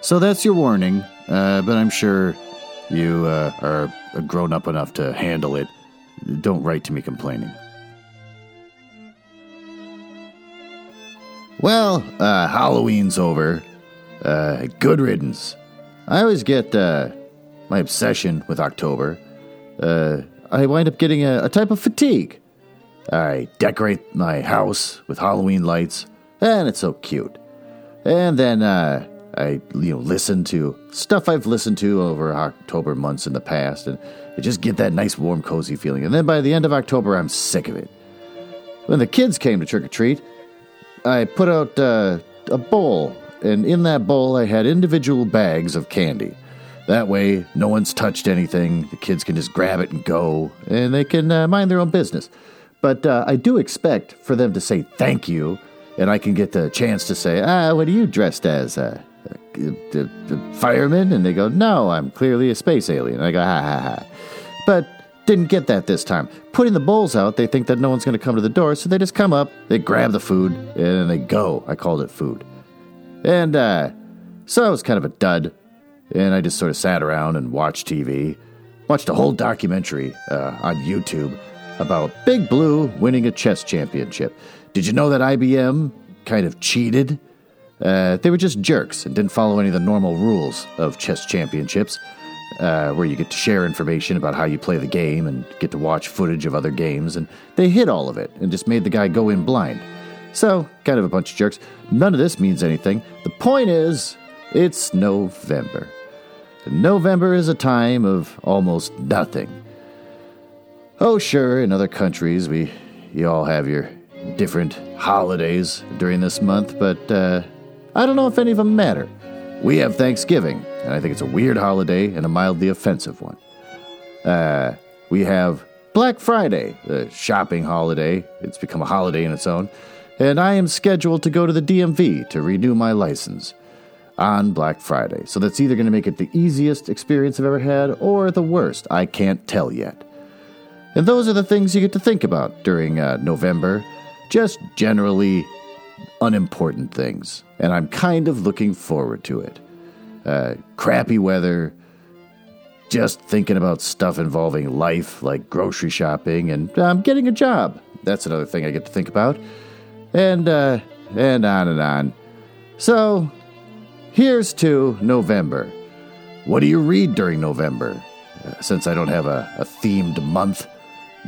So that's your warning, uh, but I'm sure you uh, are grown up enough to handle it. Don't write to me complaining. Well, uh, Halloween's over. Uh, good riddance. I always get uh, my obsession with October. Uh, I wind up getting a, a type of fatigue. I decorate my house with Halloween lights, and it's so cute. And then uh, I, you know, listen to stuff I've listened to over October months in the past, and I just get that nice, warm, cozy feeling. And then by the end of October, I'm sick of it. When the kids came to trick or treat, I put out uh, a bowl, and in that bowl, I had individual bags of candy. That way, no one's touched anything. The kids can just grab it and go, and they can uh, mind their own business. But uh, I do expect for them to say thank you, and I can get the chance to say, ah, what are you dressed as? Uh, the, the fireman? And they go, no, I'm clearly a space alien. I go, ha ha ha. But didn't get that this time. Putting the bowls out, they think that no one's going to come to the door, so they just come up, they grab the food, and they go. I called it food. And uh, so I was kind of a dud, and I just sort of sat around and watched TV. Watched a whole documentary uh, on YouTube about Big Blue winning a chess championship. Did you know that IBM kind of cheated? Uh, they were just jerks and didn't follow any of the normal rules of chess championships, uh, where you get to share information about how you play the game and get to watch footage of other games, and they hid all of it and just made the guy go in blind. So, kind of a bunch of jerks. None of this means anything. The point is, it's November. November is a time of almost nothing. Oh, sure, in other countries, we you all have your different holidays during this month, but uh, I don't know if any of them matter. We have Thanksgiving, and I think it's a weird holiday and a mildly offensive one. Uh, we have Black Friday, the shopping holiday. It's become a holiday in its own. And I am scheduled to go to the DMV to renew my license on Black Friday. So that's either going to make it the easiest experience I've ever had or the worst. I can't tell yet. And those are the things you get to think about during uh, November. Just generally unimportant things. And I'm kind of looking forward to it. Uh, crappy weather, just thinking about stuff involving life like grocery shopping and um, getting a job. That's another thing I get to think about. And, uh, and on and on. So, here's to November. What do you read during November? Uh, since I don't have a, a themed month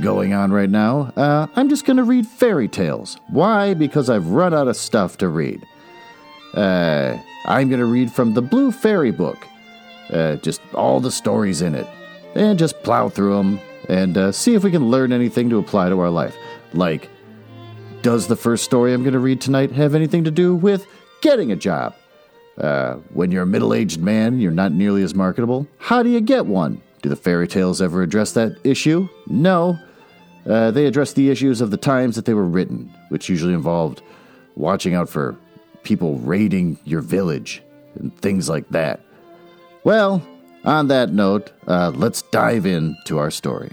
going on right now, uh, I'm just going to read fairy tales. Why? Because I've run out of stuff to read. Uh, I'm going to read from the Blue Fairy book, uh, just all the stories in it, and just plow through them and uh, see if we can learn anything to apply to our life. Like, does the first story I'm going to read tonight have anything to do with getting a job? Uh, when you're a middle aged man, you're not nearly as marketable. How do you get one? Do the fairy tales ever address that issue? No. Uh, they address the issues of the times that they were written, which usually involved watching out for people raiding your village and things like that. Well, on that note, uh, let's dive into our story.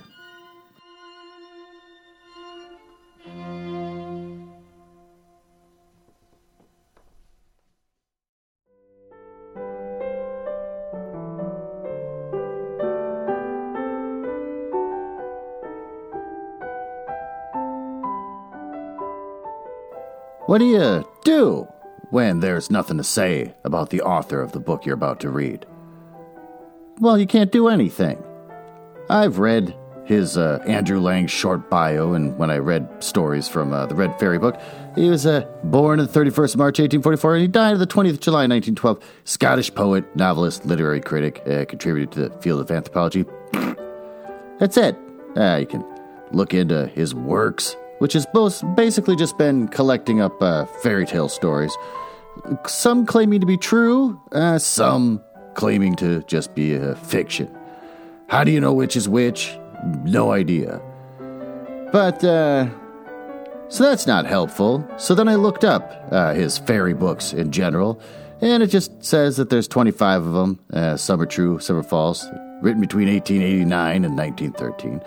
What do you do when there's nothing to say about the author of the book you're about to read? Well, you can't do anything. I've read his uh, Andrew Lang short bio, and when I read stories from uh, the Red Fairy book, he was uh, born on the 31st of March 1844, and he died on the 20th of July 1912. Scottish poet, novelist, literary critic, uh, contributed to the field of anthropology. That's it. Uh, you can look into his works which has both basically just been collecting up uh, fairy tale stories. Some claiming to be true, uh, some claiming to just be a fiction. How do you know which is which? No idea. But, uh, so that's not helpful. So then I looked up uh, his fairy books in general, and it just says that there's 25 of them. Uh, some are true, some are false. Written between 1889 and 1913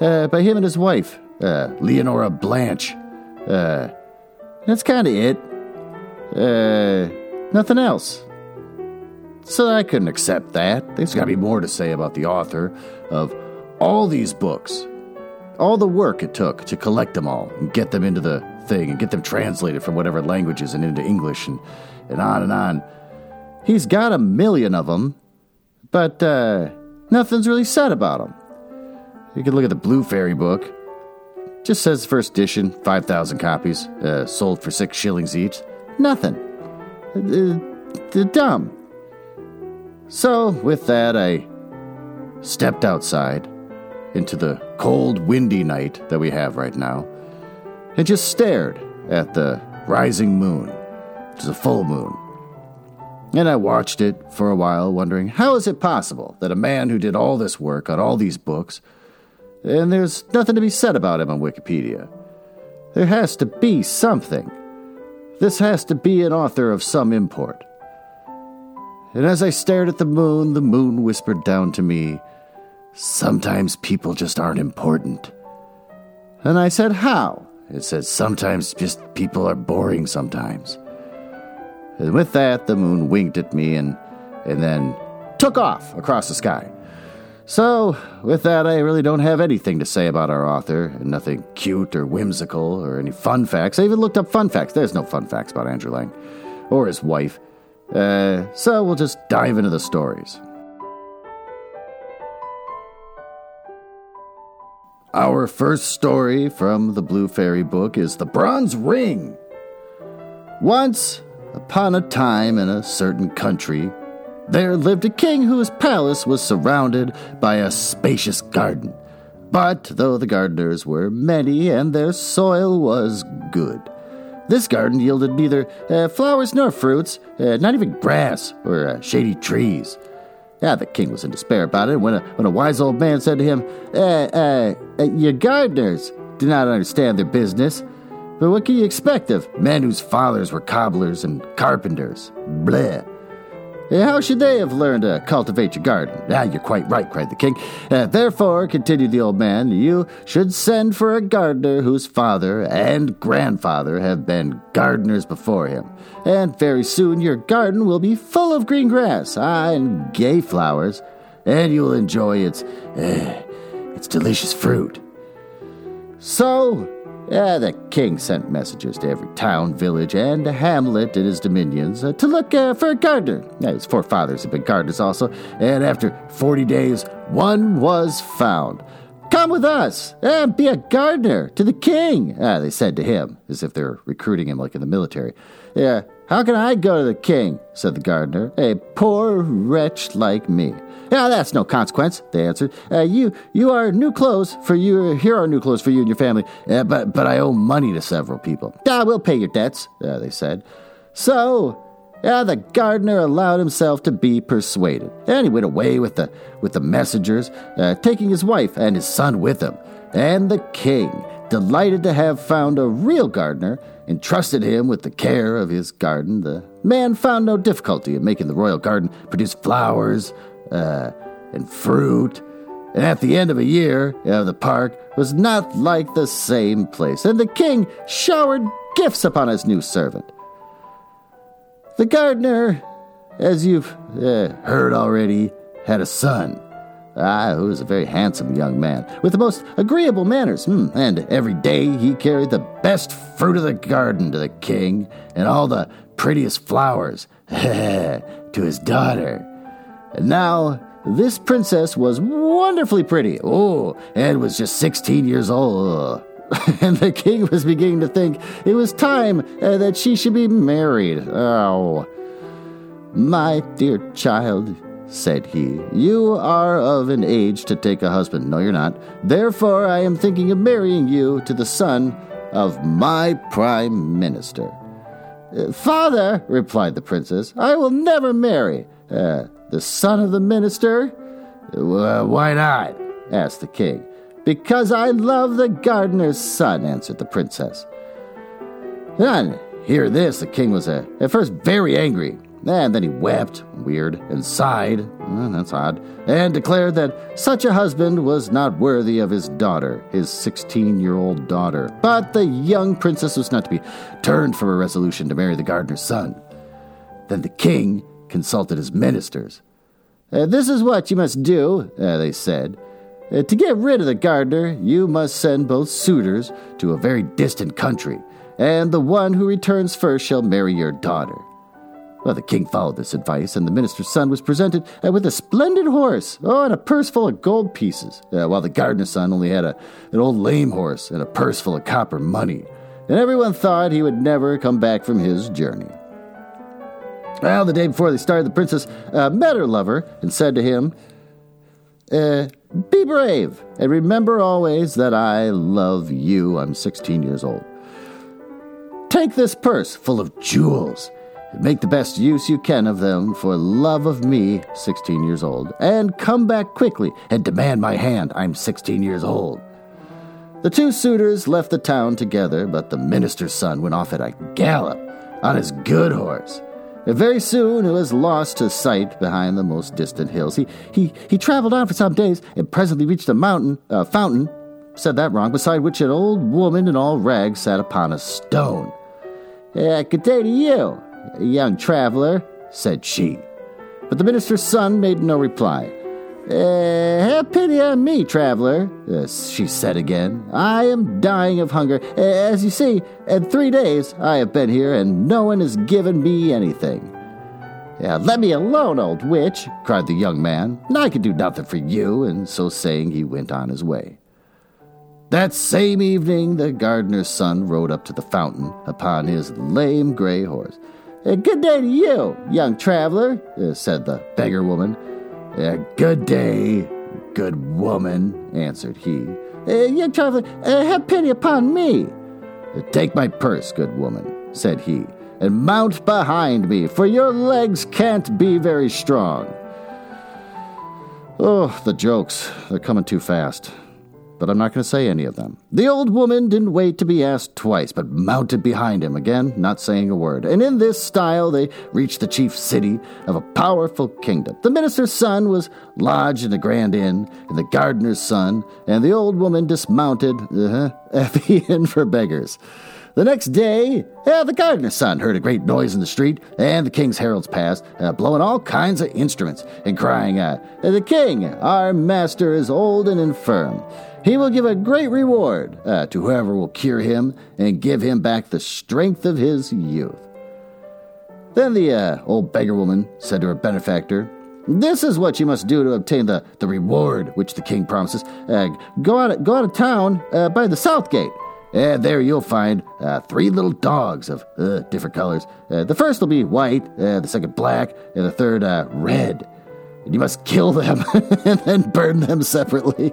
uh, by him and his wife, uh, Leonora Blanche. Uh, that's kind of it. Uh, nothing else. So I couldn't accept that. There's got to be more to say about the author of all these books. All the work it took to collect them all and get them into the thing and get them translated from whatever languages and into English and, and on and on. He's got a million of them, but uh, nothing's really said about them. You can look at the Blue Fairy book. Just says first edition, 5,000 copies, uh, sold for six shillings each. Nothing. Uh, dumb. So, with that, I stepped outside into the cold, windy night that we have right now and just stared at the rising moon, which is a full moon. And I watched it for a while, wondering how is it possible that a man who did all this work on all these books, and there's nothing to be said about him on Wikipedia? There has to be something. This has to be an author of some import. And as I stared at the moon, the moon whispered down to me, Sometimes people just aren't important. And I said, How? It said, Sometimes just people are boring sometimes. And with that, the moon winked at me and, and then took off across the sky. So, with that, I really don't have anything to say about our author. and Nothing cute or whimsical or any fun facts. I even looked up fun facts. There's no fun facts about Andrew Lang or his wife. Uh, so we'll just dive into the stories. Our first story from the Blue Fairy book is The Bronze Ring. Once upon a time in a certain country, there lived a king whose palace was surrounded by a spacious garden. But though the gardeners were many and their soil was good, this garden yielded neither uh, flowers nor fruits, uh, not even grass or uh, shady trees. Yeah, the king was in despair about it when a, when a wise old man said to him, uh, uh, uh, Your gardeners do not understand their business, but what can you expect of men whose fathers were cobblers and carpenters? Bleh. How should they have learned to cultivate your garden? Ah, you're quite right, cried the king. Uh, therefore, continued the old man, you should send for a gardener whose father and grandfather have been gardeners before him. And very soon your garden will be full of green grass, ah, and gay flowers, and you'll enjoy its, uh, its delicious fruit. So, uh, the king sent messengers to every town, village, and hamlet in his dominions uh, to look uh, for a gardener. Uh, his forefathers had been gardeners also, and after 40 days, one was found. Come with us and be a gardener to the king, uh, they said to him, as if they were recruiting him like in the military. Yeah, how can I go to the king? said the gardener, a poor wretch like me. Yeah, that's no consequence, they answered. Uh, you you are new clothes for you. Here are new clothes for you and your family. Uh, but but I owe money to several people. Ah, we'll pay your debts, uh, they said. So, yeah, the gardener allowed himself to be persuaded, and he went away with the with the messengers, uh, taking his wife and his son with him. And the king, delighted to have found a real gardener, entrusted him with the care of his garden. The man found no difficulty in making the royal garden produce flowers, uh, and fruit. And at the end of a year, you know, the park was not like the same place, and the king showered gifts upon his new servant. The gardener, as you've uh, heard already, had a son. Ah, who was a very handsome young man, with the most agreeable manners, hmm, and every day he carried the best fruit of the garden to the king, and all the prettiest flowers to his daughter. Now, this princess was wonderfully pretty. Oh, and was just 16 years old. and the king was beginning to think it was time uh, that she should be married. Oh. My dear child, said he, you are of an age to take a husband. No, you're not. Therefore, I am thinking of marrying you to the son of my prime minister. Father, replied the princess, I will never marry uh, the son of the minister. Why not? asked the king. Because I love the gardener's son, answered the princess. Then, hear this, the king was uh, at first very angry, and then he wept, weird, and sighed, well, that's odd, and declared that such a husband was not worthy of his daughter, his 16 year old daughter. But the young princess was not to be turned from her resolution to marry the gardener's son. Then the king consulted his ministers. Uh, this is what you must do, uh, they said. Uh, to get rid of the gardener, you must send both suitors to a very distant country, and the one who returns first shall marry your daughter. Well, the king followed this advice, and the minister's son was presented uh, with a splendid horse, oh, and a purse full of gold pieces, uh, while the gardener's son only had a, an old lame horse and a purse full of copper money. And everyone thought he would never come back from his journey. Well, the day before they started, the princess uh, met her lover and said to him, uh, Be brave, and remember always that I love you. I'm 16 years old. Take this purse full of jewels and make the best use you can of them for love of me, 16 years old, and come back quickly and demand my hand. I'm 16 years old. The two suitors left the town together, but the minister's son went off at a gallop on his good horse. Very soon he was lost to sight behind the most distant hills. He, he, he traveled on for some days and presently reached a mountain, uh, fountain, said that wrong, beside which an old woman in all rags sat upon a stone. Uh, good day to you, young traveler, said she. But the minister's son made no reply. Uh, have pity on me, traveler, uh, she said again. I am dying of hunger. Uh, as you see, in three days I have been here, and no one has given me anything. Yeah, let me alone, old witch, cried the young man. I can do nothing for you, and so saying he went on his way. That same evening, the gardener's son rode up to the fountain upon his lame gray horse. Uh, good day to you, young traveler, uh, said the beggar woman. Uh, good day, good woman, answered he. Uh, young traveler, uh, have pity upon me. Uh, take my purse, good woman, said he, and mount behind me, for your legs can't be very strong. Oh, the jokes, they're coming too fast but I'm not going to say any of them. The old woman didn't wait to be asked twice, but mounted behind him, again, not saying a word. And in this style, they reached the chief city of a powerful kingdom. The minister's son was lodged in a grand inn, and the gardener's son and the old woman dismounted, uh-huh, at the inn for beggars. The next day, uh, the gardener's son heard a great noise in the street, and the king's heralds passed, uh, blowing all kinds of instruments and crying out, The king, our master, is old and infirm. He will give a great reward uh, to whoever will cure him and give him back the strength of his youth. Then the uh, old beggar woman said to her benefactor, This is what you must do to obtain the, the reward which the king promises. Uh, go, out, go out of town uh, by the south gate. And there you'll find uh, three little dogs of uh, different colors. the first will be white, the second black, and the third red and you must kill them and then burn them separately.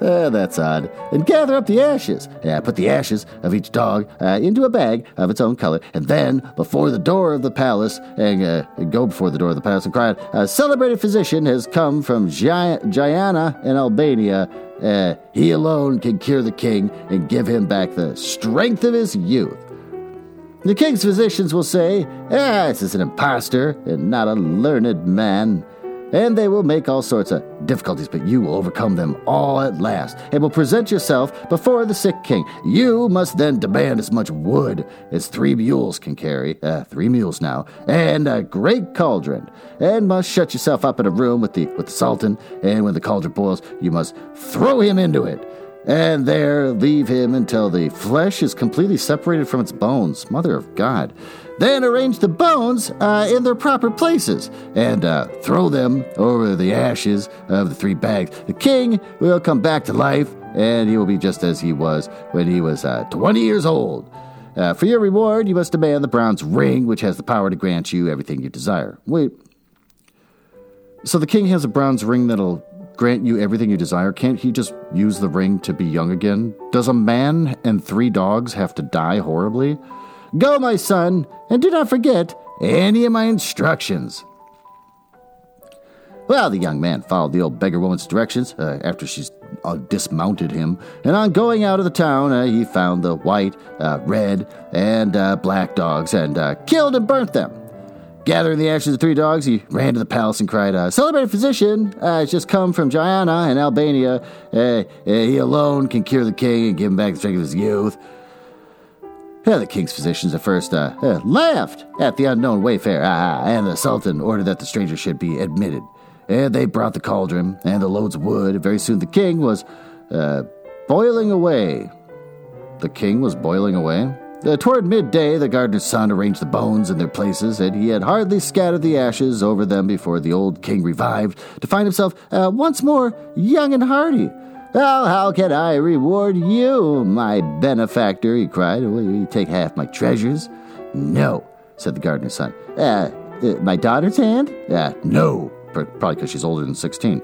Uh, that's odd. And gather up the ashes. Yeah, put the ashes of each dog uh, into a bag of its own color, and then before the door of the palace, and, uh, go before the door of the palace and cry out, A celebrated physician has come from Giana in Albania. Uh, he alone can cure the king and give him back the strength of his youth. The king's physicians will say, Ah, this is an impostor and not a learned man and they will make all sorts of difficulties, but you will overcome them all at last, and will present yourself before the sick king. You must then demand as much wood as three mules can carry, uh, three mules now, and a great cauldron, and must shut yourself up in a room with the with the sultan, and when the cauldron boils, you must throw him into it and there leave him until the flesh is completely separated from its bones. Mother of God. Then arrange the bones uh, in their proper places and uh, throw them over the ashes of the three bags. The king will come back to life, and he will be just as he was when he was uh, 20 years old. Uh, for your reward, you must demand the bronze ring, which has the power to grant you everything you desire. Wait. So the king has a bronze ring that'll grant you everything you desire. Can't he just use the ring to be young again? Does a man and three dogs have to die horribly? Go, my son, and do not forget any of my instructions. Well, the young man followed the old beggar woman's directions uh, after she's uh, dismounted him, and on going out of the town, uh, he found the white, uh, red, and uh, black dogs and uh, killed and burnt them. Gathering the ashes of three dogs, he ran to the palace and cried, uh, Celebrated physician uh, has just come from Guyana in Albania. Uh, uh, he alone can cure the king and give him back the strength of his youth. Yeah, the king's physicians at first uh, uh, laughed at the unknown wayfarer, uh, and the sultan ordered that the stranger should be admitted. And they brought the cauldron and the loads of wood, very soon the king was uh, boiling away. The king was boiling away? Uh, toward midday, the gardener's son arranged the bones in their places, and he had hardly scattered the ashes over them before the old king revived to find himself uh, once more young and hearty. Well, how can I reward you, my benefactor? he cried. Will you take half my treasures? No, said the gardener's son. Uh, uh my daughter's hand? Uh, no, probably because she's older than 16.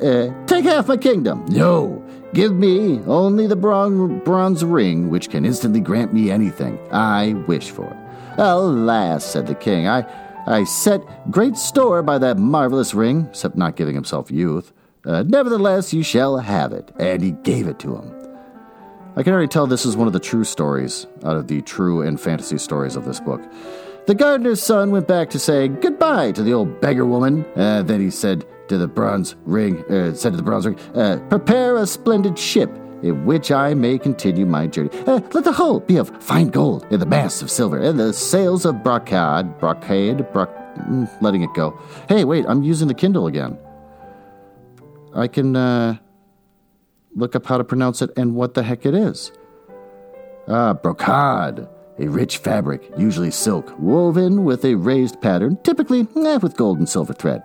Uh, take half my kingdom. No, Give me only the bronze ring, which can instantly grant me anything I wish for. Alas, said the king, I, I set great store by that marvelous ring, except not giving himself youth. Uh, nevertheless, you shall have it. And he gave it to him. I can already tell this is one of the true stories out of the true and fantasy stories of this book. The gardener's son went back to say goodbye to the old beggar woman. Uh, then he said, to the bronze ring, uh, said to the bronze ring, uh, prepare a splendid ship in which I may continue my journey. Uh, let the hull be of fine gold, and the masts of silver, and the sails of brocade, brocade, broc, mm, letting it go. Hey, wait, I'm using the Kindle again. I can uh, look up how to pronounce it and what the heck it is. Ah, brocade, a rich fabric, usually silk, woven with a raised pattern, typically eh, with gold and silver thread.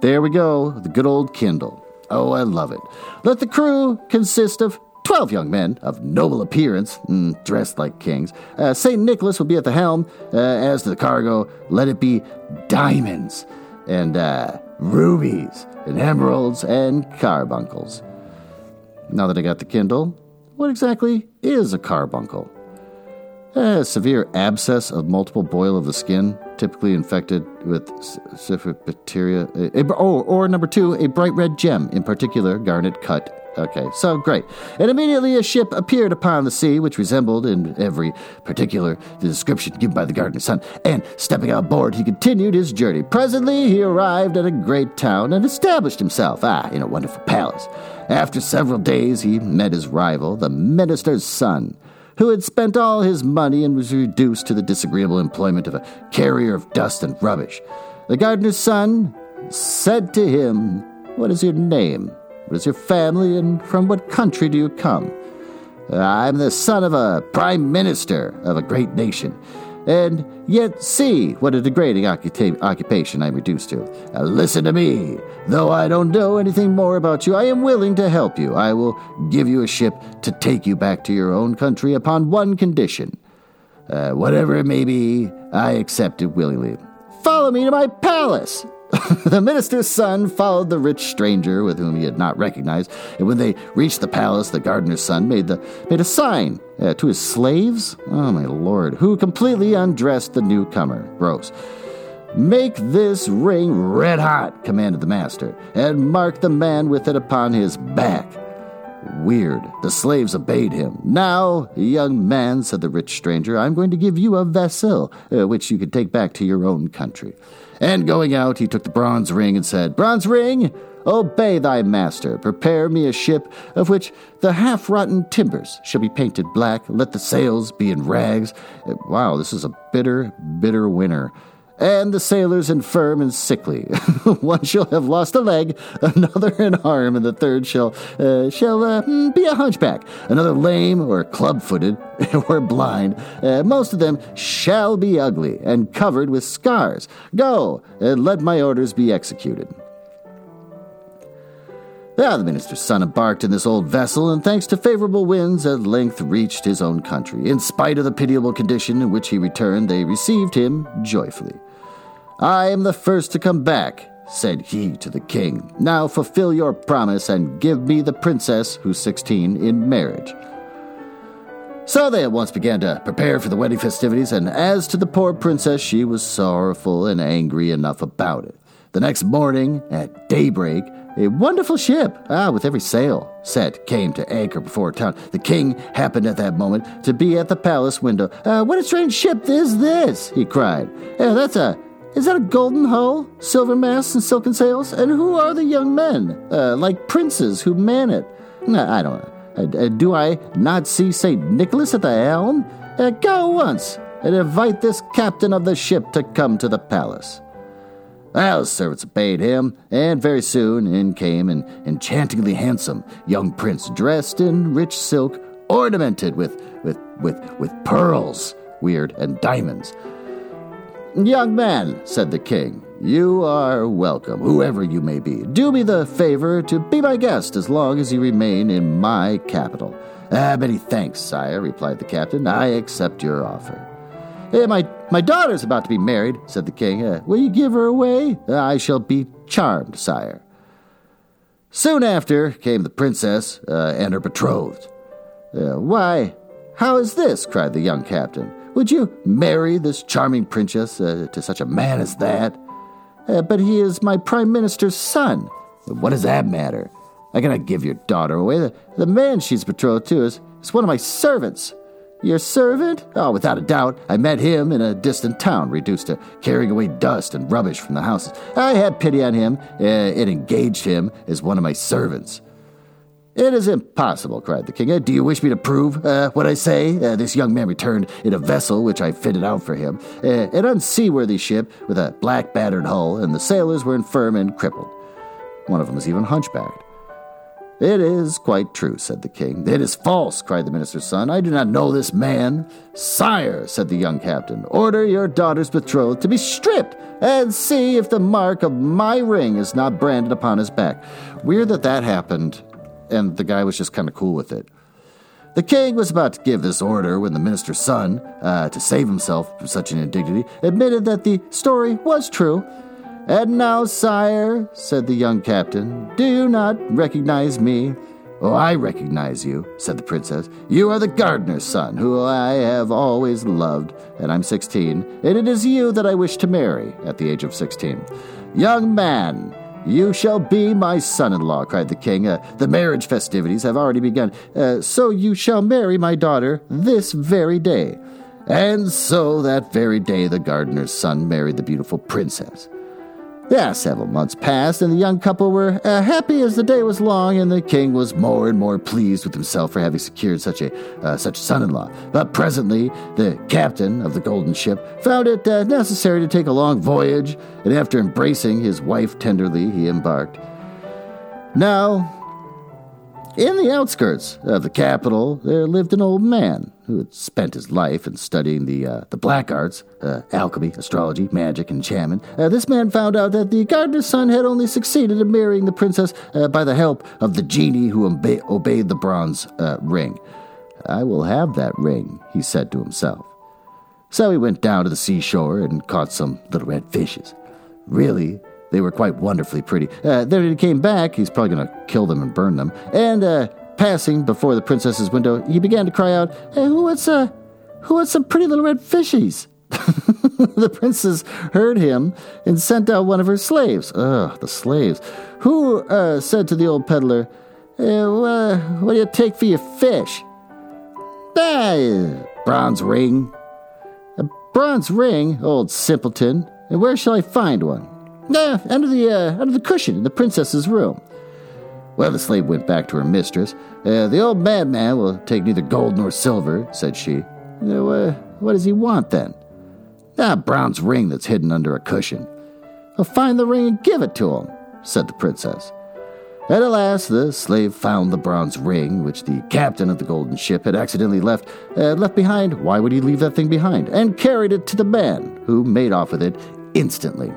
There we go, the good old Kindle. Oh, I love it. Let the crew consist of 12 young men of noble appearance, mm, dressed like kings. Uh, St. Nicholas will be at the helm. Uh, as to the cargo, let it be diamonds and uh, rubies and emeralds and carbuncles. Now that I got the Kindle, what exactly is a carbuncle? A severe abscess of multiple boil of the skin, typically infected with bacteria. oh, or number two, a bright red gem, in particular garnet cut. Okay, so great. And immediately a ship appeared upon the sea, which resembled in every particular the description given by the gardener's son. And stepping on board, he continued his journey. Presently, he arrived at a great town and established himself, ah, in a wonderful palace. After several days, he met his rival, the minister's son who had spent all his money and was reduced to the disagreeable employment of a carrier of dust and rubbish. The gardener's son said to him, What is your name? What is your family, and from what country do you come? I'm the son of a prime minister of a great nation and yet see what a degrading occupa- occupation I'm reduced to. Listen to me. Though I don't know anything more about you, I am willing to help you. I will give you a ship to take you back to your own country upon one condition. Uh, whatever it may be, I accept it willingly. Follow me to my palace. the minister's son followed the rich stranger with whom he had not recognized, and when they reached the palace, the gardener's son made, the, made a sign uh, to his slaves, oh my lord, who completely undressed the newcomer. Gross. Make this ring red hot, commanded the master, and mark the man with it upon his back. Weird. The slaves obeyed him. Now, young man, said the rich stranger, I'm going to give you a vessel, uh, which you can take back to your own country. And going out, he took the bronze ring and said, Bronze ring, obey thy master. Prepare me a ship of which the half rotten timbers shall be painted black. Let the sails be in rags. Uh, wow, this is a bitter, bitter winter and the sailors infirm and sickly. One shall have lost a leg, another an arm, and the third shall uh, shall uh, hmm, be a hunchback. Another lame or club-footed or blind. Uh, most of them shall be ugly and covered with scars. Go and let my orders be executed. Now the minister's son embarked in this old vessel, and thanks to favorable winds, at length reached his own country. In spite of the pitiable condition in which he returned, they received him joyfully. I am the first to come back, said he to the king. Now fulfill your promise and give me the princess, who's sixteen, in marriage. So they at once began to prepare for the wedding festivities, and as to the poor princess, she was sorrowful and angry enough about it. The next morning, at daybreak, a wonderful ship, ah, with every sail set, came to anchor before town. The king happened at that moment to be at the palace window. Uh, what a strange ship is this? he cried. Uh, that's a. Is that a golden hull, silver masts, and silken sails? And who are the young men, uh, like princes, who man it? I don't know. Uh, do I not see St. Nicholas at the helm? Uh, go once and invite this captain of the ship to come to the palace. Well, the servants obeyed him, and very soon in came an enchantingly handsome young prince dressed in rich silk, ornamented with, with, with, with pearls, weird, and diamonds. Young man, said the king, you are welcome, whoever you may be. Do me the favor to be my guest as long as you remain in my capital. Ah, many thanks, sire, replied the captain. I accept your offer. Hey, my, my daughter's about to be married, said the king. Uh, will you give her away? I shall be charmed, sire. Soon after came the princess uh, and her betrothed. Uh, why, how is this? cried the young captain. Would you marry this charming princess uh, to such a man as that? Uh, but he is my prime minister's son. What does that matter? I cannot give your daughter away. The, the man she's betrothed to is, is one of my servants. Your servant? Oh, without a doubt. I met him in a distant town, reduced to carrying away dust and rubbish from the houses. I had pity on him uh, and engaged him as one of my servants. It is impossible, cried the king. Uh, do you wish me to prove uh, what I say? Uh, this young man returned in a vessel which I fitted out for him, uh, an unseaworthy ship with a black battered hull, and the sailors were infirm and crippled. One of them was even hunchbacked. It is quite true, said the king. It is false, cried the minister's son. I do not know this man. Sire, said the young captain, order your daughter's betrothed to be stripped and see if the mark of my ring is not branded upon his back. Weird that that happened and the guy was just kind of cool with it. The king was about to give this order when the minister's son, uh, to save himself from such an indignity, admitted that the story was true. And now, sire, said the young captain, do you not recognize me? Oh, I recognize you, said the princess. You are the gardener's son, who I have always loved, and I'm 16, and it is you that I wish to marry at the age of 16. Young man, you shall be my son in law, cried the king. Uh, the marriage festivities have already begun. Uh, so you shall marry my daughter this very day. And so that very day the gardener's son married the beautiful princess. Yeah, several months passed, and the young couple were uh, happy as the day was long, and the king was more and more pleased with himself for having secured such a uh, such son-in-law. But presently, the captain of the golden ship found it uh, necessary to take a long voyage, and after embracing his wife tenderly, he embarked. Now, in the outskirts of the capital, there lived an old man who had spent his life in studying the uh, the black arts, uh, alchemy, astrology, magic, enchantment. Uh, this man found out that the gardener's son had only succeeded in marrying the princess uh, by the help of the genie who obe- obeyed the bronze uh, ring. I will have that ring, he said to himself. So he went down to the seashore and caught some little red fishes. Really, they were quite wonderfully pretty. Uh, then he came back, he's probably going to kill them and burn them. And uh, passing before the princess's window, he began to cry out, hey, "Who wants uh, who wants some pretty little red fishies?" the princess heard him and sent out one of her slaves. Ugh, the slaves. Who uh, said to the old peddler, "What do you take for your fish?" Ah, bronze ring. A bronze ring, old simpleton. And where shall I find one? Nah, under the uh, under the cushion in the princess's room. Well, the slave went back to her mistress. Uh, the old madman will take neither gold nor silver, said she. Uh, what does he want then? Ah, Brown's ring that's hidden under a cushion. I'll find the ring and give it to him, said the princess. And at last, the slave found the bronze ring, which the captain of the golden ship had accidentally left uh, left behind. Why would he leave that thing behind? And carried it to the man, who made off with it instantly.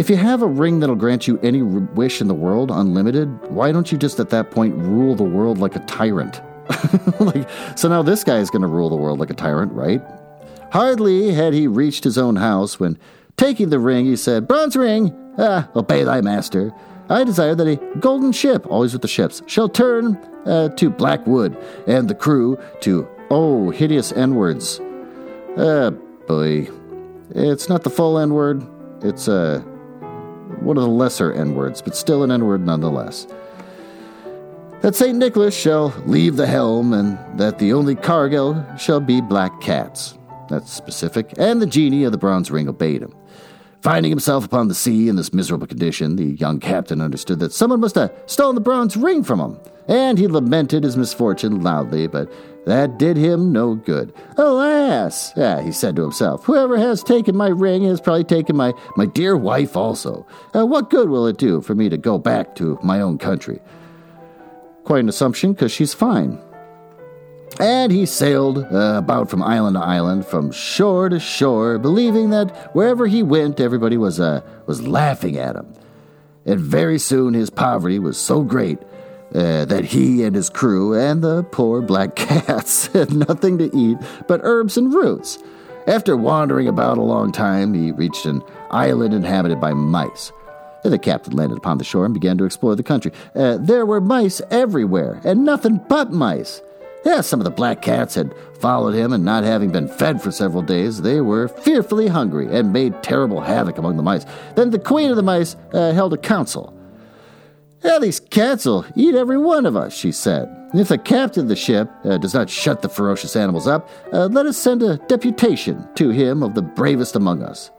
If you have a ring that'll grant you any wish in the world, unlimited, why don't you just at that point rule the world like a tyrant? like, so now this guy is going to rule the world like a tyrant, right? Hardly had he reached his own house when, taking the ring, he said, Bronze ring, ah, obey thy master. I desire that a golden ship, always with the ships, shall turn uh, to black wood, and the crew to, oh, hideous N words. Uh, boy. It's not the full N word, it's uh, one of the lesser N words, but still an N word nonetheless. That St. Nicholas shall leave the helm, and that the only cargo shall be black cats. That's specific, and the genie of the bronze ring obeyed him. Finding himself upon the sea in this miserable condition, the young captain understood that someone must have stolen the bronze ring from him, and he lamented his misfortune loudly, but that did him no good. Alas, ah, he said to himself, whoever has taken my ring has probably taken my, my dear wife also. Uh, what good will it do for me to go back to my own country? Quite an assumption, because she's fine. And he sailed uh, about from island to island, from shore to shore, believing that wherever he went, everybody was, uh, was laughing at him. And very soon his poverty was so great uh, that he and his crew and the poor black cats had nothing to eat but herbs and roots. After wandering about a long time, he reached an island inhabited by mice. The captain landed upon the shore and began to explore the country. Uh, there were mice everywhere, and nothing but mice. Yeah, some of the black cats had followed him, and not having been fed for several days, they were fearfully hungry and made terrible havoc among the mice. Then the queen of the mice uh, held a council. Yeah, these cats will eat every one of us, she said. If the captain of the ship uh, does not shut the ferocious animals up, uh, let us send a deputation to him of the bravest among us.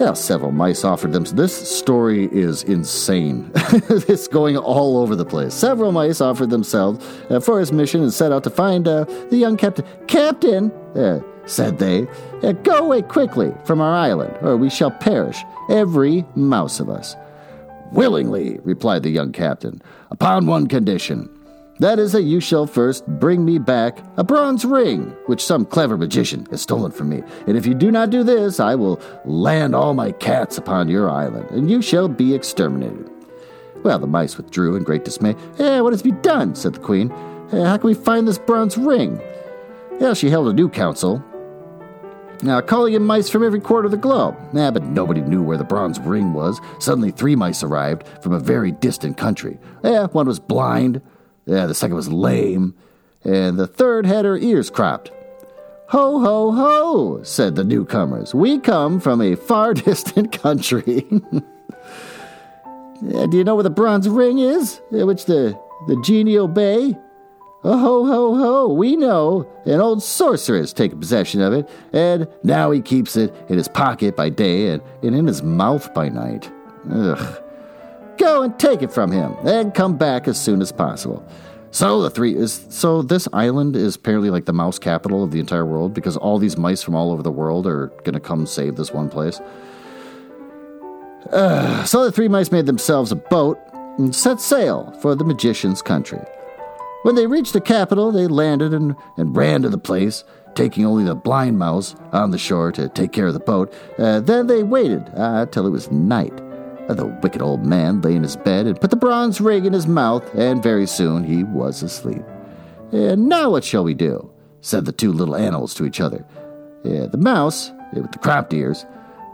Yeah, several mice offered them. This story is insane. it's going all over the place. Several mice offered themselves uh, for his mission and set out to find uh, the young captain. Captain, uh, said they, uh, go away quickly from our island, or we shall perish, every mouse of us. Willingly, replied the young captain, upon one condition. That is that you shall first bring me back a bronze ring, which some clever magician has stolen from me. And if you do not do this, I will land all my cats upon your island, and you shall be exterminated. Well, the mice withdrew in great dismay. Eh, what is to be done? said the queen. Eh, how can we find this bronze ring? Yeah, she held a new council. Now, calling in mice from every quarter of the globe. Nah, but nobody knew where the bronze ring was. Suddenly, three mice arrived from a very distant country. Yeah, one was blind, yeah, the second was lame, and the third had her ears cropped. Ho, ho, ho, said the newcomers. We come from a far distant country. yeah, do you know where the bronze ring is, which the, the genie obey? Oh, ho, ho, ho, we know. An old sorcerer has taken possession of it, and now he keeps it in his pocket by day and, and in his mouth by night. Ugh. Go and take it from him, and come back as soon as possible. So the three is so this island is apparently like the mouse capital of the entire world because all these mice from all over the world are gonna come save this one place. Uh, so the three mice made themselves a boat and set sail for the magician's country. When they reached the capital, they landed and, and ran to the place, taking only the blind mouse on the shore to take care of the boat. Uh, then they waited uh, till it was night. The wicked old man lay in his bed and put the bronze ring in his mouth, and very soon he was asleep. And now what shall we do? said the two little animals to each other. Yeah, the mouse, with the cropped ears,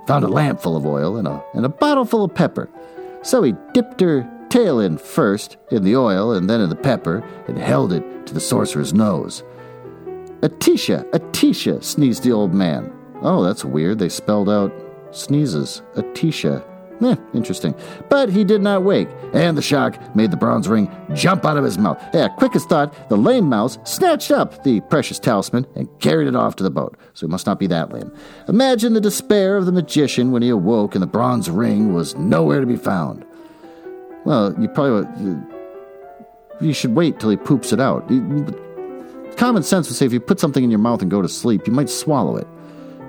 found a lamp full of oil and a, and a bottle full of pepper. So he dipped her tail in first in the oil and then in the pepper and held it to the sorcerer's nose. Atisha, Atisha, sneezed the old man. Oh, that's weird. They spelled out sneezes. Atisha. Eh, interesting. But he did not wake, and the shock made the bronze ring jump out of his mouth. Yeah, quick as thought, the lame mouse snatched up the precious talisman and carried it off to the boat. So it must not be that lame. Imagine the despair of the magician when he awoke and the bronze ring was nowhere to be found. Well, you probably you should wait till he poops it out. Common sense would say if you put something in your mouth and go to sleep, you might swallow it.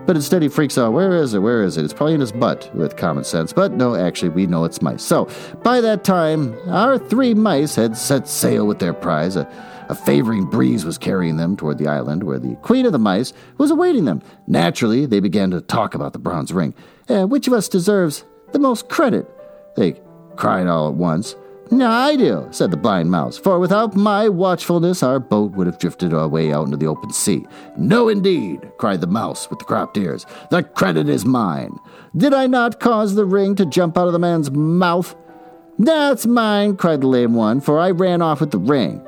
But instead, he freaks out. Where is it? Where is it? It's probably in his butt with common sense. But no, actually, we know it's mice. So, by that time, our three mice had set sail with their prize. A, a favoring breeze was carrying them toward the island where the queen of the mice was awaiting them. Naturally, they began to talk about the bronze ring. Uh, which of us deserves the most credit? They cried all at once. No, I do, said the blind mouse, for without my watchfulness our boat would have drifted away out into the open sea. No, indeed, cried the mouse with the cropped ears. The credit is mine. Did I not cause the ring to jump out of the man's mouth? That's mine, cried the lame one, for I ran off with the ring.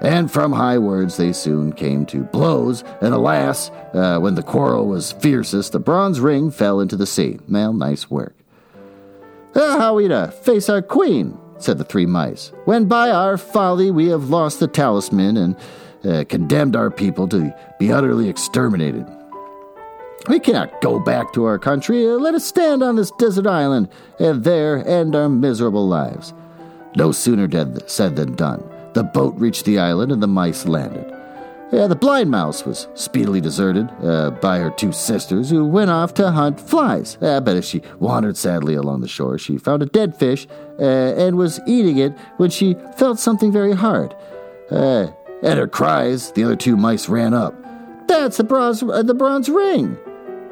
And from high words they soon came to blows, and alas, uh, when the quarrel was fiercest, the bronze ring fell into the sea. Well, nice work. Uh, we to face our queen? said the three mice. When by our folly we have lost the talisman and uh, condemned our people to be utterly exterminated. We cannot go back to our country. Uh, let us stand on this desert island and there end our miserable lives. No sooner said than done. The boat reached the island and the mice landed. Yeah, the blind mouse was speedily deserted uh, by her two sisters, who went off to hunt flies. Uh, but as she wandered sadly along the shore, she found a dead fish uh, and was eating it when she felt something very hard. Uh, at her cries, the other two mice ran up. That's the bronze, the bronze ring!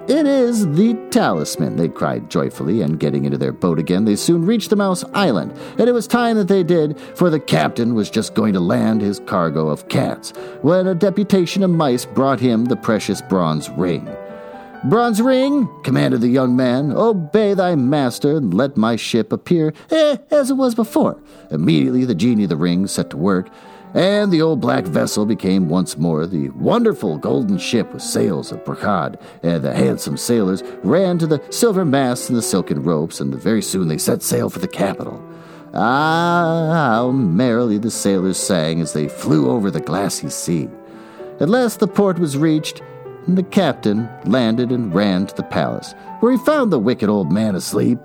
It is the talisman, they cried joyfully, and getting into their boat again, they soon reached the Mouse Island. And it was time that they did, for the captain was just going to land his cargo of cats, when a deputation of mice brought him the precious bronze ring. Bronze ring, commanded the young man, obey thy master and let my ship appear eh, as it was before. Immediately the genie of the ring set to work and the old black vessel became once more the wonderful golden ship with sails of brocade, and the handsome sailors ran to the silver masts and the silken ropes, and very soon they set sail for the capital. Ah, how merrily the sailors sang as they flew over the glassy sea. At last the port was reached, and the captain landed and ran to the palace, where he found the wicked old man asleep.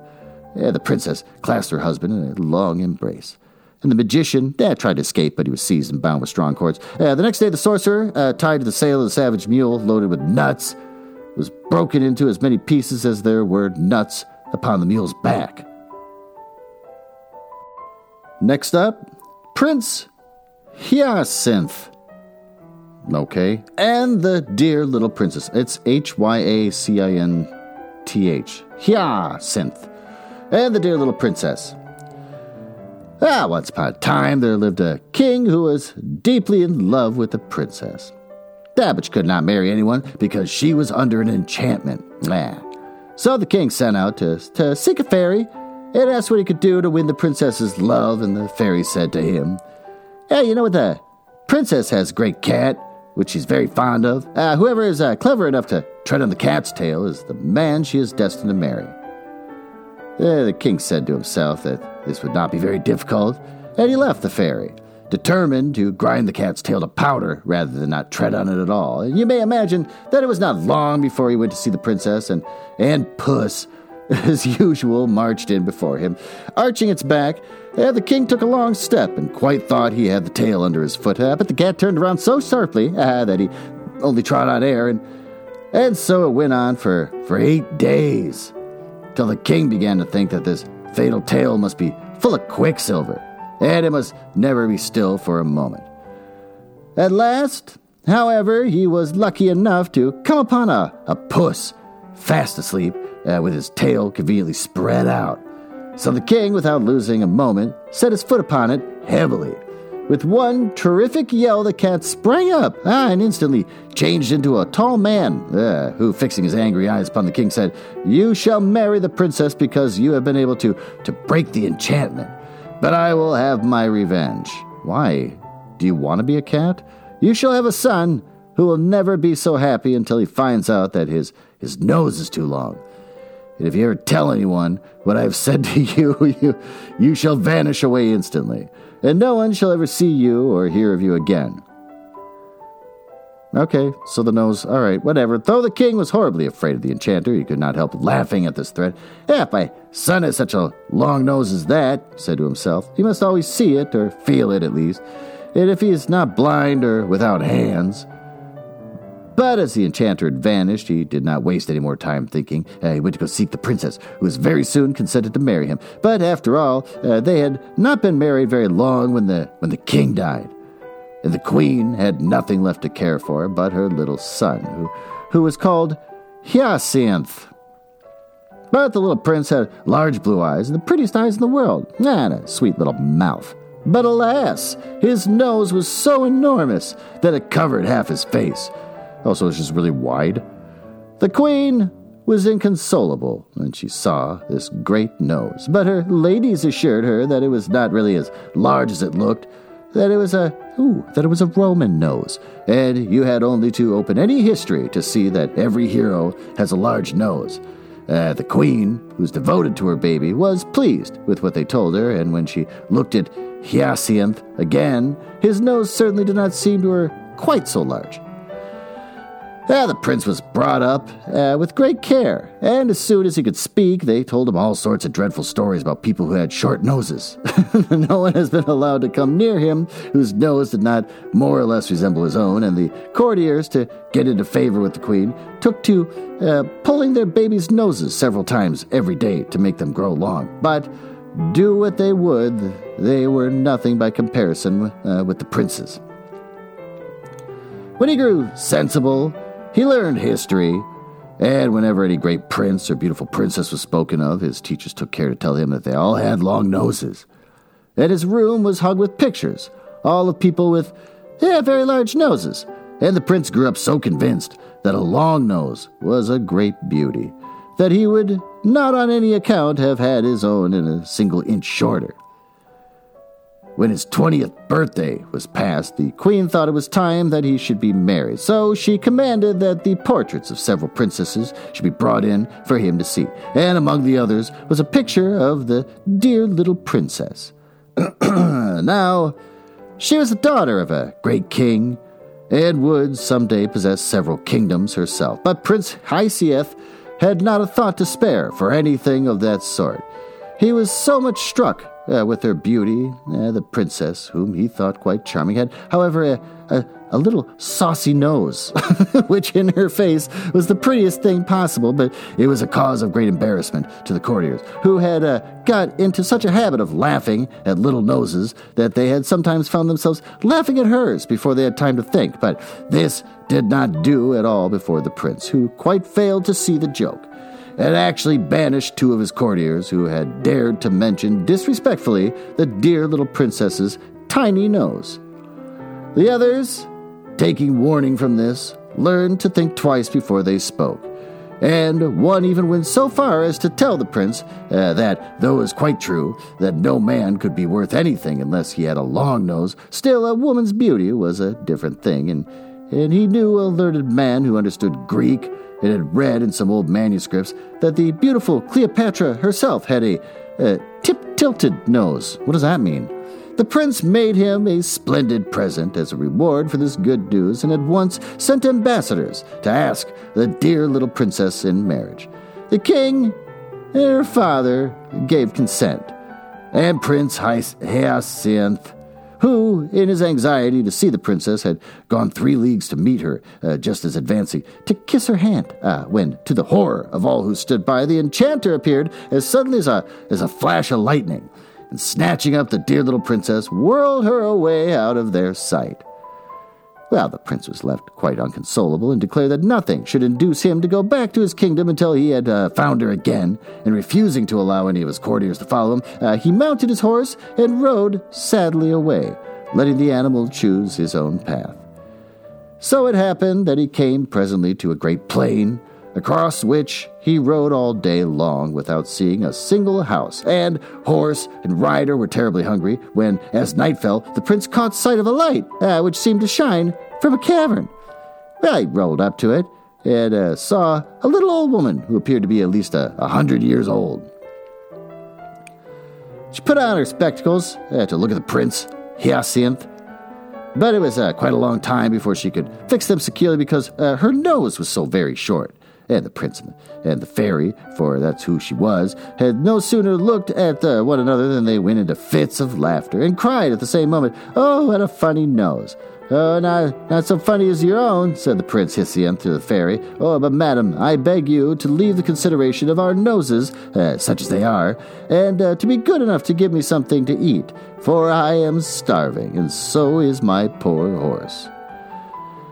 And the princess clasped her husband in a long embrace. And the magician eh, tried to escape, but he was seized and bound with strong cords. Uh, the next day, the sorcerer, uh, tied to the sail of the savage mule, loaded with nuts, was broken into as many pieces as there were nuts upon the mule's back. Next up, Prince Hyacinth. Okay. And the dear little princess. It's H Y A C I N T H. Hyacinth. And the dear little princess. Ah, once upon a time there lived a king who was deeply in love with a princess. That could not marry anyone because she was under an enchantment. Ah. So the king sent out to, to seek a fairy and asked what he could do to win the princess's love, and the fairy said to him, Hey, you know what? The princess has a great cat, which she's very fond of. Uh, whoever is uh, clever enough to tread on the cat's tail is the man she is destined to marry. The king said to himself that this would not be very difficult, and he left the fairy, determined to grind the cat's tail to powder rather than not tread on it at all. And you may imagine that it was not long before he went to see the princess, and, and Puss, as usual, marched in before him, arching its back. And the king took a long step and quite thought he had the tail under his foot, uh, but the cat turned around so sharply uh, that he only trod on air, and, and so it went on for, for eight days, till the king began to think that this fatal tail must be full of quicksilver, and it must never be still for a moment. At last, however, he was lucky enough to come upon a, a puss fast asleep uh, with his tail conveniently spread out. So the king, without losing a moment, set his foot upon it heavily with one terrific yell, the cat sprang up ah, and instantly changed into a tall man, uh, who, fixing his angry eyes upon the king, said, You shall marry the princess because you have been able to, to break the enchantment. But I will have my revenge. Why? Do you want to be a cat? You shall have a son who will never be so happy until he finds out that his, his nose is too long. And if you ever tell anyone what I have said to you, you, you shall vanish away instantly and no one shall ever see you or hear of you again. Okay, so the nose, all right, whatever. Though the king was horribly afraid of the enchanter, he could not help laughing at this threat. If my son has such a long nose as that, said to himself, he must always see it, or feel it at least. And if he is not blind or without hands, but as the enchanter had vanished, he did not waste any more time thinking. Uh, he went to go seek the princess, who was very soon consented to marry him. But after all, uh, they had not been married very long when the when the king died, and the queen had nothing left to care for but her little son, who who was called Hyacinth. But the little prince had large blue eyes and the prettiest eyes in the world, and a sweet little mouth. But alas, his nose was so enormous that it covered half his face. Also, it's just really wide. The queen was inconsolable when she saw this great nose. But her ladies assured her that it was not really as large as it looked, that it was a ooh, that it was a Roman nose, and you had only to open any history to see that every hero has a large nose. Uh, the queen, who's devoted to her baby, was pleased with what they told her, and when she looked at Hyacinth again, his nose certainly did not seem to her quite so large. The prince was brought up uh, with great care, and as soon as he could speak, they told him all sorts of dreadful stories about people who had short noses. no one has been allowed to come near him whose nose did not more or less resemble his own, and the courtiers, to get into favor with the queen, took to uh, pulling their babies' noses several times every day to make them grow long. But do what they would, they were nothing by comparison uh, with the princes. When he grew sensible, he learned history, and whenever any great prince or beautiful princess was spoken of, his teachers took care to tell him that they all had long noses. And his room was hung with pictures, all of people with yeah, very large noses. And the prince grew up so convinced that a long nose was a great beauty, that he would not on any account have had his own in a single inch shorter. When his 20th birthday was passed, the queen thought it was time that he should be married, so she commanded that the portraits of several princesses should be brought in for him to see. And among the others was a picture of the dear little princess. now, she was the daughter of a great king and would someday possess several kingdoms herself. But Prince Hyacinth had not a thought to spare for anything of that sort. He was so much struck uh, with her beauty, uh, the princess, whom he thought quite charming, had, however, a, a, a little saucy nose, which in her face was the prettiest thing possible, but it was a cause of great embarrassment to the courtiers, who had uh, got into such a habit of laughing at little noses that they had sometimes found themselves laughing at hers before they had time to think. But this did not do at all before the prince, who quite failed to see the joke and actually banished two of his courtiers who had dared to mention disrespectfully the dear little princess's tiny nose. The others, taking warning from this, learned to think twice before they spoke. And one even went so far as to tell the prince uh, that, though it was quite true that no man could be worth anything unless he had a long nose, still a woman's beauty was a different thing, and, and he knew a learned man who understood Greek it had read in some old manuscripts that the beautiful Cleopatra herself had a, a tip tilted nose. What does that mean? The prince made him a splendid present as a reward for this good news and at once sent ambassadors to ask the dear little princess in marriage. The king and her father gave consent, and Prince Hyacinth who, in his anxiety to see the princess, had gone three leagues to meet her, uh, just as advancing to kiss her hand, uh, when, to the horror of all who stood by, the enchanter appeared as suddenly as a, as a flash of lightning, and snatching up the dear little princess, whirled her away out of their sight. Well, the prince was left quite unconsolable and declared that nothing should induce him to go back to his kingdom until he had uh, found her again. And refusing to allow any of his courtiers to follow him, uh, he mounted his horse and rode sadly away, letting the animal choose his own path. So it happened that he came presently to a great plain, across which he rode all day long without seeing a single house, and horse and rider were terribly hungry when, as night fell, the prince caught sight of a light, uh, which seemed to shine from a cavern. Well, he rolled up to it and uh, saw a little old woman who appeared to be at least a, hundred years old. She put on her spectacles uh, to look at the prince, Hyacinth, but it was uh, quite a long time before she could fix them securely because uh, her nose was so very short and the prince and the fairy, for that's who she was, had no sooner looked at uh, one another than they went into fits of laughter and cried at the same moment, Oh, what a funny nose! Oh, not, not so funny as your own, said the Prince Hyacinth to the fairy. Oh, but madam, I beg you to leave the consideration of our noses, uh, such as they are, and uh, to be good enough to give me something to eat, for I am starving, and so is my poor horse.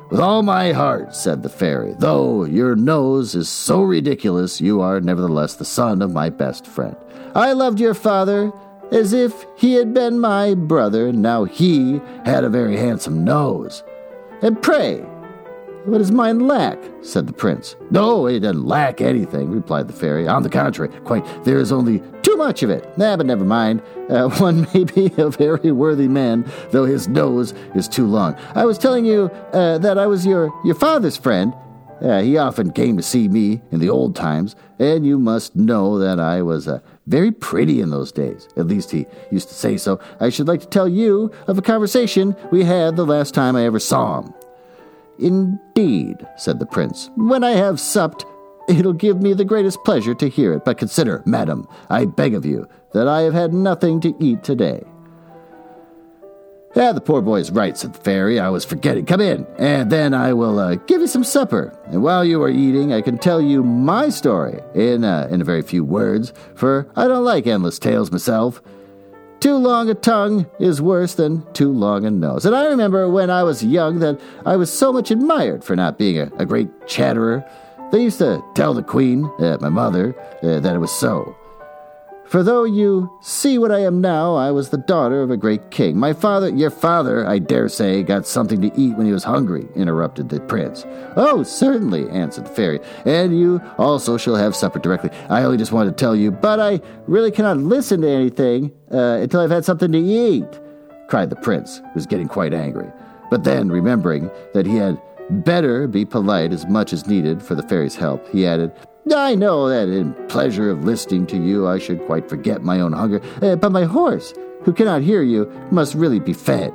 With all my heart, said the fairy, though your nose is so ridiculous, you are nevertheless the son of my best friend. I loved your father as if he had been my brother, and now he had a very handsome nose. And pray, what does mine lack? said the prince. No, it doesn't lack anything, replied the fairy. On the contrary, quite, there is only too much of it. Nah, but never mind. Uh, one may be a very worthy man, though his nose is too long. I was telling you uh, that I was your, your father's friend. Uh, he often came to see me in the old times, and you must know that I was uh, very pretty in those days. At least he used to say so. I should like to tell you of a conversation we had the last time I ever saw him. Indeed, said the prince. When I have supped, it'll give me the greatest pleasure to hear it. But consider, madam, I beg of you, that I have had nothing to eat today. Yeah, the poor boy's right, said the fairy. I was forgetting. Come in, and then I will uh, give you some supper. And while you are eating, I can tell you my story in, uh, in a very few words, for I don't like endless tales myself. Too long a tongue is worse than too long a nose. And I remember when I was young that I was so much admired for not being a, a great chatterer. They used to tell the queen, uh, my mother, uh, that it was so. For though you see what I am now, I was the daughter of a great king. My father, your father, I dare say, got something to eat when he was hungry, interrupted the prince. Oh, certainly, answered the fairy, and you also shall have supper directly. I only just wanted to tell you, but I really cannot listen to anything uh, until I've had something to eat, cried the prince, who was getting quite angry. But then, remembering that he had better be polite as much as needed for the fairy's help, he added, I know that in pleasure of listening to you I should quite forget my own hunger, uh, but my horse, who cannot hear you, must really be fed.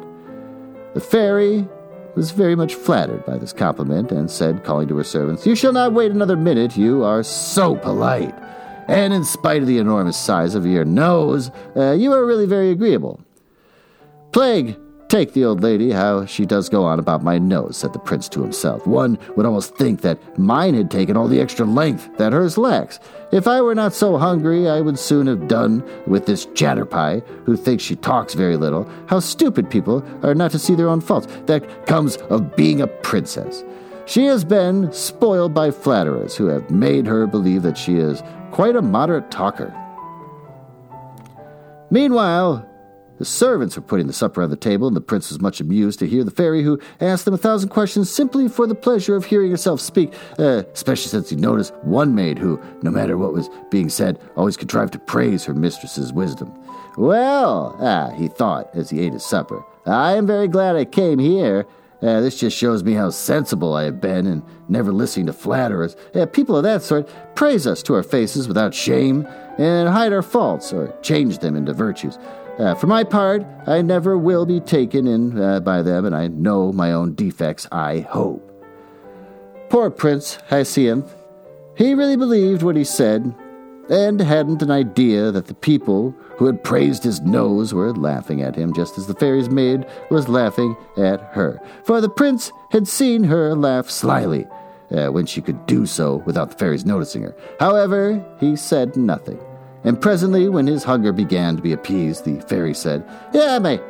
The fairy was very much flattered by this compliment and said, calling to her servants, You shall not wait another minute, you are so polite. And in spite of the enormous size of your nose, uh, you are really very agreeable. Plague Take the old lady, how she does go on about my nose, said the prince to himself. One would almost think that mine had taken all the extra length that hers lacks. If I were not so hungry, I would soon have done with this chatterpie, who thinks she talks very little. How stupid people are not to see their own faults. That comes of being a princess. She has been spoiled by flatterers who have made her believe that she is quite a moderate talker. Meanwhile, the servants were putting the supper on the table, and the prince was much amused to hear the fairy, who asked them a thousand questions simply for the pleasure of hearing herself speak, uh, especially since he noticed one maid who, no matter what was being said, always contrived to praise her mistress's wisdom. Well, ah, he thought as he ate his supper, I am very glad I came here. Uh, this just shows me how sensible I have been in never listening to flatterers. Uh, people of that sort praise us to our faces without shame and hide our faults or change them into virtues. Uh, for my part, I never will be taken in uh, by them, and I know my own defects, I hope. Poor Prince Hyacinth. He really believed what he said, and hadn't an idea that the people who had praised his nose were laughing at him, just as the fairy's maid was laughing at her. For the prince had seen her laugh slyly, uh, when she could do so without the fairies noticing her. However, he said nothing. And presently, when his hunger began to be appeased, the fairy said, Yeah, my,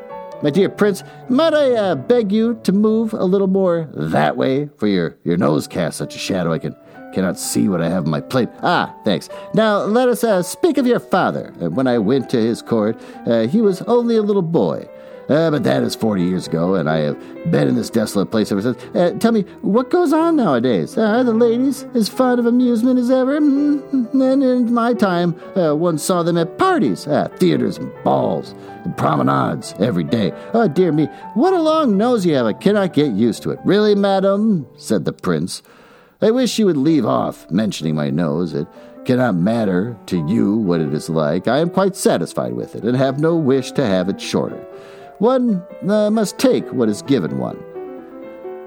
my dear prince, might I uh, beg you to move a little more that way, for your, your nose casts such a shadow I can cannot see what I have on my plate. Ah, thanks. Now let us uh, speak of your father. When I went to his court, uh, he was only a little boy. Uh, but that is 40 years ago, and I have been in this desolate place ever since. Uh, tell me, what goes on nowadays? Uh, are the ladies as fond of amusement as ever? Mm-hmm. And in my time, uh, one saw them at parties, at theaters and balls, and promenades every day. Oh, dear me, what a long nose you have. I cannot get used to it. Really, madam? said the prince. I wish you would leave off mentioning my nose. It cannot matter to you what it is like. I am quite satisfied with it, and have no wish to have it shorter. One uh, must take what is given one.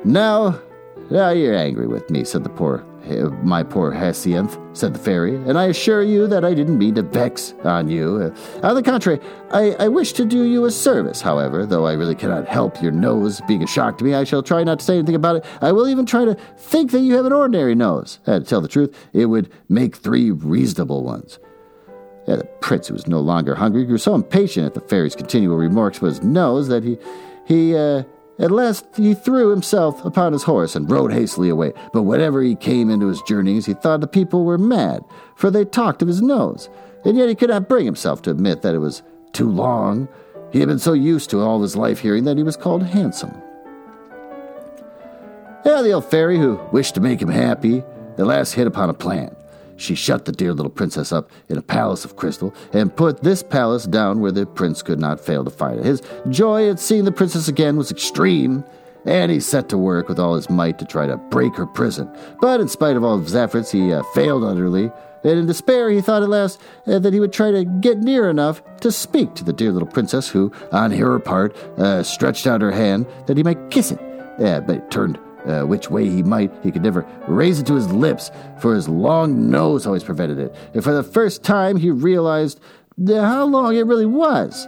Now, now you're angry with me, said the poor, uh, my poor Hyacinth, said the fairy, and I assure you that I didn't mean to vex on you. Uh, on the contrary, I, I wish to do you a service, however, though I really cannot help your nose being a shock to me. I shall try not to say anything about it. I will even try to think that you have an ordinary nose. Uh, to tell the truth, it would make three reasonable ones. Yeah, the prince, who was no longer hungry, grew so impatient at the fairy's continual remarks about his nose that he, he, uh, at last he threw himself upon his horse and rode hastily away. But whenever he came into his journeys, he thought the people were mad, for they talked of his nose, and yet he could not bring himself to admit that it was too long. He had been so used to all his life hearing that he was called handsome. Yeah, the old fairy, who wished to make him happy, at last hit upon a plan. She shut the dear little princess up in a palace of crystal and put this palace down where the prince could not fail to find it. His joy at seeing the princess again was extreme, and he set to work with all his might to try to break her prison. But in spite of all his efforts, he uh, failed utterly. And in despair, he thought at last uh, that he would try to get near enough to speak to the dear little princess, who, on her part, uh, stretched out her hand that he might kiss it. But it turned uh, which way he might, he could never raise it to his lips, for his long nose always prevented it. And for the first time, he realized how long it really was.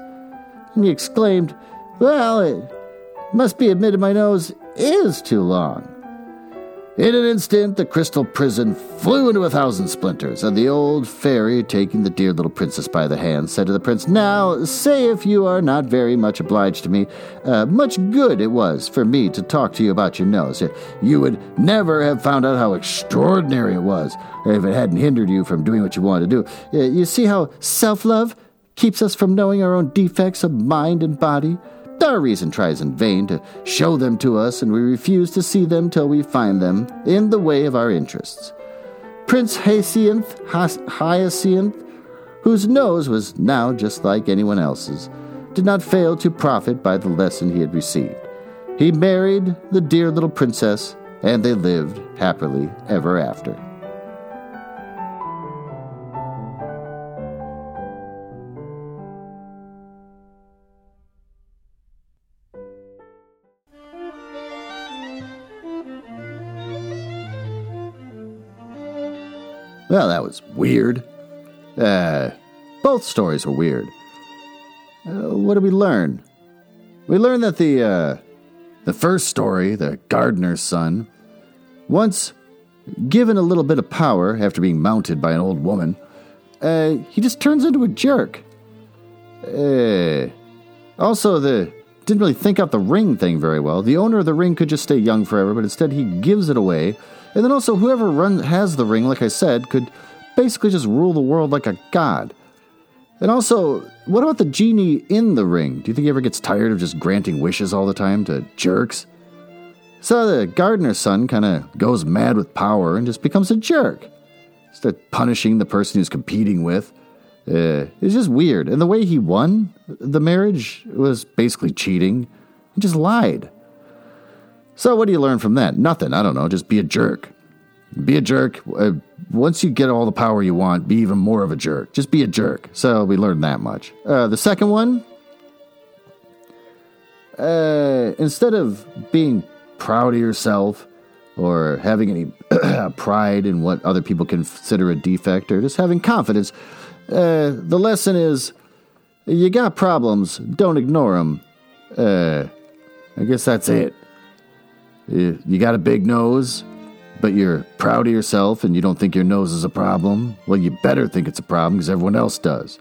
And he exclaimed, Well, it must be admitted my nose is too long. In an instant, the crystal prison flew into a thousand splinters, and the old fairy, taking the dear little princess by the hand, said to the prince, Now, say if you are not very much obliged to me, uh, much good it was for me to talk to you about your nose. You would never have found out how extraordinary it was if it hadn't hindered you from doing what you wanted to do. You see how self love keeps us from knowing our own defects of mind and body? Our reason tries in vain to show them to us, and we refuse to see them till we find them in the way of our interests. Prince Hyacinth, Hyacinth, whose nose was now just like anyone else's, did not fail to profit by the lesson he had received. He married the dear little princess, and they lived happily ever after. Well, that was weird. Uh, both stories were weird. Uh, what did we learn? We learned that the uh, the first story, the gardener's son, once given a little bit of power after being mounted by an old woman, uh, he just turns into a jerk. Uh, also, the didn't really think out the ring thing very well. The owner of the ring could just stay young forever, but instead he gives it away and then also, whoever run, has the ring, like I said, could basically just rule the world like a god. And also, what about the genie in the ring? Do you think he ever gets tired of just granting wishes all the time to jerks? So the gardener's son kind of goes mad with power and just becomes a jerk. Instead of punishing the person he's competing with. Uh, it's just weird. And the way he won the marriage was basically cheating. He just lied. So, what do you learn from that? Nothing. I don't know. Just be a jerk. Be a jerk. Uh, once you get all the power you want, be even more of a jerk. Just be a jerk. So, we learned that much. Uh, the second one uh, instead of being proud of yourself or having any pride in what other people consider a defect or just having confidence, uh, the lesson is you got problems, don't ignore them. Uh, I guess that's it. You got a big nose, but you're proud of yourself and you don't think your nose is a problem. Well, you better think it's a problem because everyone else does.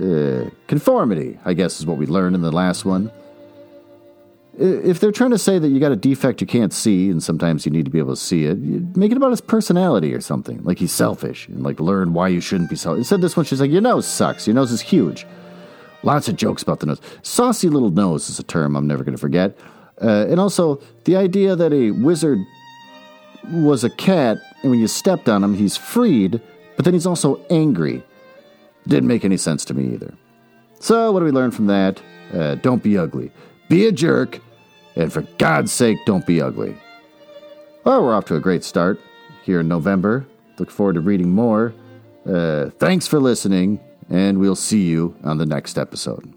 Uh, conformity, I guess, is what we learned in the last one. If they're trying to say that you got a defect you can't see, and sometimes you need to be able to see it, make it about his personality or something. Like he's selfish, and like learn why you shouldn't be selfish. Instead, this one, she's like, Your nose sucks. Your nose is huge. Lots of jokes about the nose. Saucy little nose is a term I'm never going to forget. Uh, and also, the idea that a wizard was a cat, and when you stepped on him, he's freed, but then he's also angry. Didn't make any sense to me either. So, what do we learn from that? Uh, don't be ugly. Be a jerk, and for God's sake, don't be ugly. Well, we're off to a great start here in November. Look forward to reading more. Uh, thanks for listening, and we'll see you on the next episode.